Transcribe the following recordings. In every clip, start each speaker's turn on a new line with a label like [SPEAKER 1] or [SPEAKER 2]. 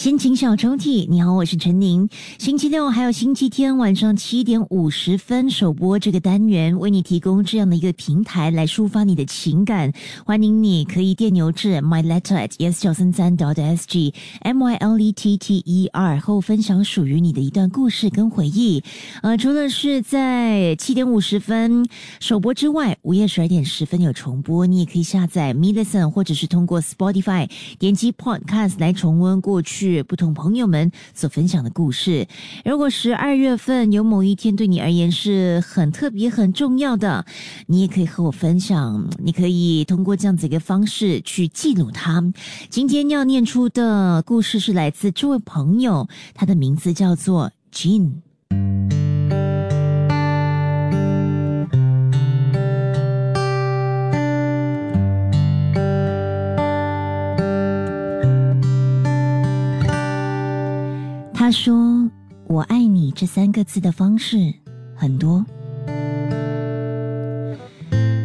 [SPEAKER 1] 心情小抽屉，你好，我是陈宁。星期六还有星期天晚上七点五十分首播这个单元，为你提供这样的一个平台来抒发你的情感。欢迎你可以电邮至 my letter at yes 九三三 dot s g m y l e t t e r 和我分享属于你的一段故事跟回忆。呃，除了是在七点五十分首播之外，午夜十二点十分有重播，你也可以下载 m i l i c e n 或者是通过 Spotify 点击 Podcast 来重温过去。不同朋友们所分享的故事。如果十二月份有某一天对你而言是很特别、很重要的，你也可以和我分享。你可以通过这样子一个方式去记录它。今天要念出的故事是来自这位朋友，他的名字叫做 Jean。他说：“我爱你这三个字的方式很多。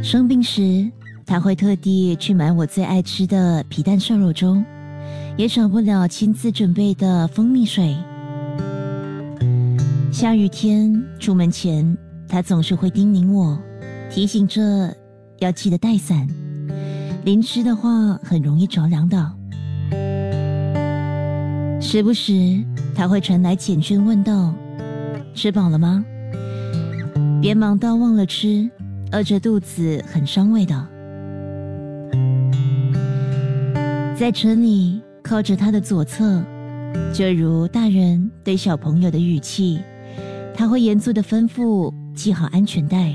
[SPEAKER 1] 生病时，他会特地去买我最爱吃的皮蛋瘦肉粥，也少不了亲自准备的蜂蜜水。下雨天出门前，他总是会叮咛我，提醒着要记得带伞，淋湿的话很容易着凉的。时不时。”他会传来简讯问道：“吃饱了吗？别忙到忘了吃，饿着肚子很伤胃的。”在车里靠着他的左侧，就如大人对小朋友的语气，他会严肃的吩咐系好安全带。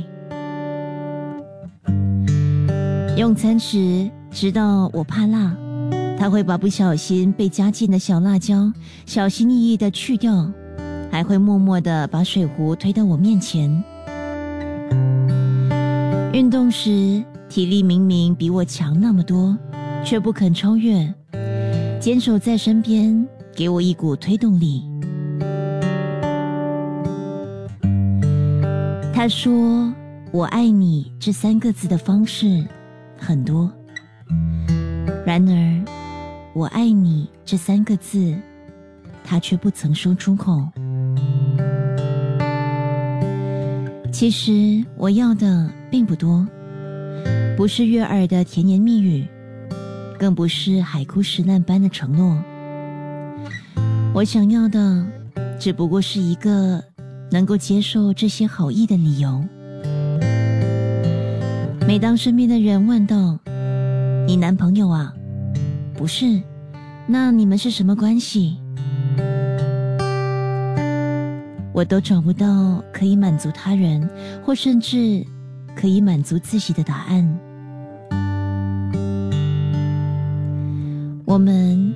[SPEAKER 1] 用餐时知道我怕辣。他会把不小心被加进的小辣椒小心翼翼的去掉，还会默默的把水壶推到我面前。运动时体力明明比我强那么多，却不肯超越，坚守在身边，给我一股推动力。他说：“我爱你”这三个字的方式很多，然而。我爱你这三个字，他却不曾说出口。其实我要的并不多，不是悦耳的甜言蜜语，更不是海枯石烂般的承诺。我想要的，只不过是一个能够接受这些好意的理由。每当身边的人问道：“你男朋友啊？”不是，那你们是什么关系？我都找不到可以满足他人，或甚至可以满足自己的答案。我们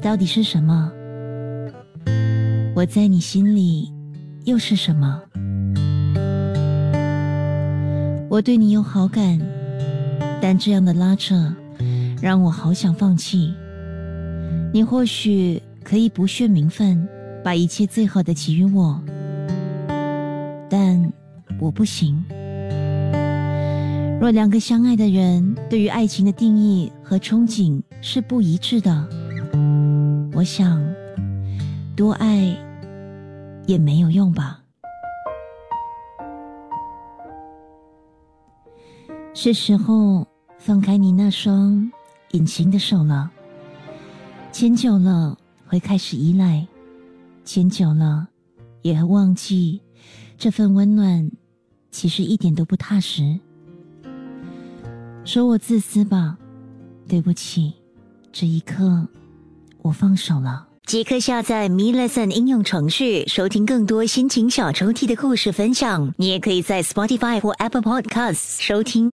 [SPEAKER 1] 到底是什么？我在你心里又是什么？我对你有好感，但这样的拉扯。让我好想放弃。你或许可以不屑名分，把一切最好的给予我，但我不行。若两个相爱的人对于爱情的定义和憧憬是不一致的，我想多爱也没有用吧。是时候放开你那双。隐形的手了，牵久了会开始依赖，牵久了也会忘记这份温暖，其实一点都不踏实。说我自私吧，对不起，这一刻我放手了。即刻下载 m e l i s o n 应用程序，收听更多心情小抽屉的故事分享。你也可以在 Spotify 或 Apple Podcasts 收听。